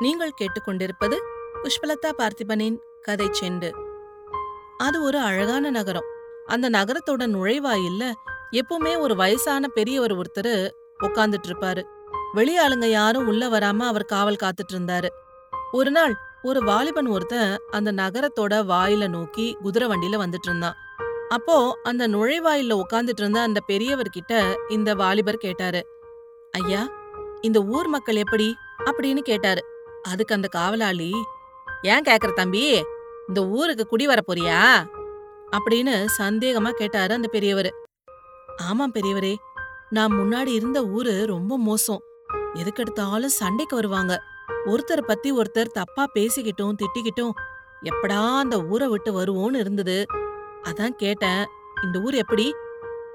நீங்கள் கேட்டுக்கொண்டிருப்பது புஷ்பலதா பார்த்திபனின் கதை செண்டு. அது ஒரு அழகான நகரம். அந்த நகரத்தோட நுழைவாயில்ல எப்பவுமே ஒரு வயசான பெரியவர் ஒருத்தர் உட்காந்துட்டு இருப்பாரு வெளியாளுங்க யாரும் உள்ள வராம அவர் காவல் காத்துட்டு இருந்தாரு ஒரு நாள் ஒரு வாலிபன் ஒருத்தன் அந்த நகரத்தோட வாயில நோக்கி குதிரை வண்டியில வந்துட்டு இருந்தான் அப்போ அந்த நுழைவாயில்ல உட்காந்துட்டு இருந்த அந்த பெரியவர்கிட்ட இந்த வாலிபர் கேட்டாரு ஐயா இந்த ஊர் மக்கள் எப்படி? அப்படின்னு கேட்டாரு. அதுக்கு அந்த காவலாளி ஏன் கேக்குற தம்பி? இந்த ஊருக்கு குடி வர போறியா? அப்படின்னு சந்தேகமா கேட்டாரு அந்த பெரியவர். ஆமாம் பெரியவரே நான் முன்னாடி இருந்த ஊரு ரொம்ப மோசம். எதுக்கெடுத்தாலும் சண்டைக்கு வருவாங்க. ஒருத்தர் பத்தி ஒருத்தர் தப்பா பேசிக்கிட்டும் திட்டிக்கிட்டும் எப்படா அந்த ஊரை விட்டு வருவோன்னு இருந்தது. அதான் கேட்டேன் இந்த ஊர் எப்படி?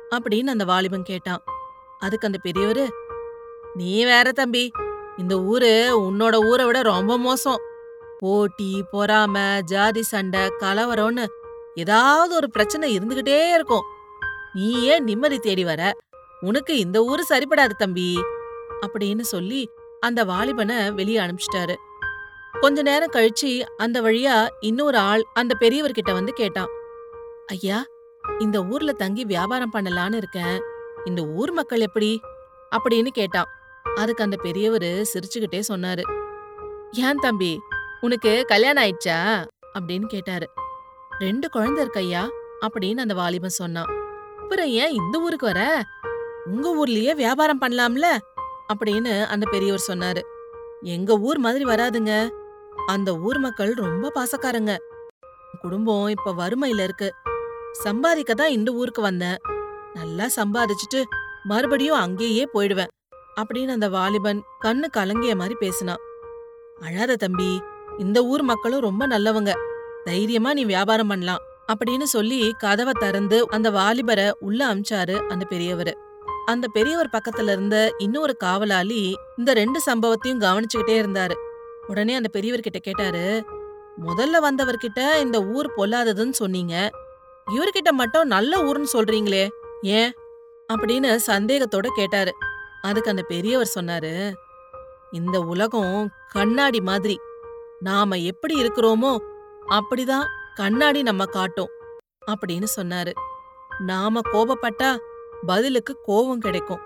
அப்படின்னு அந்த வாலிபன் கேட்டான். அதுக்கு அந்த பெரியவரு நீ வேற தம்பி இந்த ஊரு உன்னோட ஊரை விட ரொம்ப மோசம். போட்டி பொறாம ஜாதி சண்டை கலவரம்னு ஏதாவது ஒரு பிரச்சனை இருந்துகிட்டே இருக்கும். நீ ஏன் நிம்மதி தேடி வர. உனக்கு இந்த ஊரு சரிப்படாது தம்பி. அப்படின்னு சொல்லி அந்த வாலிபனை வெளியே அனுப்பிச்சிட்டாரு. கொஞ்ச நேரம் கழிச்சு அந்த வழியா இன்னொரு ஆள் அந்த பெரியவர்கிட்ட வந்து கேட்டான். ஐயா இந்த ஊர்ல தங்கி வியாபாரம் பண்ணலான்னு இருக்கேன். இந்த ஊர் மக்கள் எப்படி? அப்படின்னு கேட்டான். அதுக்கு அந்த பெரியவர் சிரிச்சுக்கிட்டே சொன்னாரு. ஏன் தம்பி உனக்கு கல்யாணம் ஆயிடுச்சா? அப்படின்னு கேட்டாரு. ரெண்டு குழந்தை இருக்கையா அப்படின்னு அந்த வாலிபன் சொன்னான். அப்புறம் ஏன் இந்த ஊருக்கு வர? உங்க ஊர்லயே வியாபாரம் பண்ணலாம்ல? அப்படின்னு அந்த பெரியவர் சொன்னாரு. எங்க ஊர் மாதிரி வராதுங்க. அந்த ஊர் மக்கள் ரொம்ப பாசக்காரங்க. குடும்பம் இப்ப வறுமையில இருக்கு. சம்பாதிக்க தான் இந்த ஊருக்கு வந்தேன். நல்லா சம்பாதிச்சுட்டு மறுபடியும் அங்கேயே போயிடுவேன். அப்படின்னு அந்த வாலிபன் கண்ணு கலங்கிய மாதிரி பேசினான் அழாத தம்பி இந்த ஊர் மக்களும் ரொம்ப நல்லவங்க. தைரியமா நீ வியாபாரம் பண்ணலாம் அப்படின்னு சொல்லி கதவை திறந்து அந்த வாலிபரை உள்ள அமிச்சாரு அந்த பெரியவர். அந்த பெரியவர் பக்கத்துல இருந்த இன்னொரு காவலாளி இந்த ரெண்டு சம்பவத்தையும் கவனிச்சுக்கிட்டே இருந்தாரு. உடனே அந்த பெரியவர்கிட்ட கேட்டாரு முதல்ல வந்தவர்கிட்ட இந்த ஊர் பொல்லாததுன்னு சொன்னீங்க. இவர்கிட்ட மட்டும் நல்ல ஊர்னு சொல்றீங்களே ஏன்? அப்படின்னு சந்தேகத்தோட கேட்டாரு. அதுக்கு அந்த பெரியவர் சொன்னாரு இந்த உலகம் கண்ணாடி மாதிரி. நாம எப்படி இருக்கிறோமோ அப்படிதான் கண்ணாடி நம்ம காட்டும் அப்படின்னு சொன்னாரு. நாம கோபப்பட்டா பதிலுக்கு கோபம் கிடைக்கும்.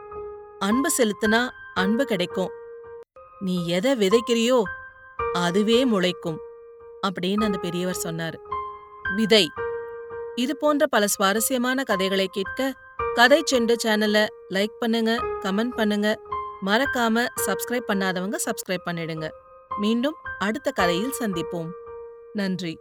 அன்பு செலுத்தினா அன்பு கிடைக்கும். நீ எதை விதைக்கிறியோ அதுவே முளைக்கும் அப்படின்னு அந்த பெரியவர் சொன்னாரு. விதை. இது போன்ற பல சுவாரஸ்யமான கதைகளை கேட்க கதை செண்டு சேனலை லைக் பண்ணுங்க கமெண்ட் பண்ணுங்க. மறக்காம சப்ஸ்கிரைப் பண்ணாதவங்க சப்ஸ்கிரைப் பண்ணிடுங்க. மீண்டும் அடுத்த கதையில் சந்திப்போம். நன்றி.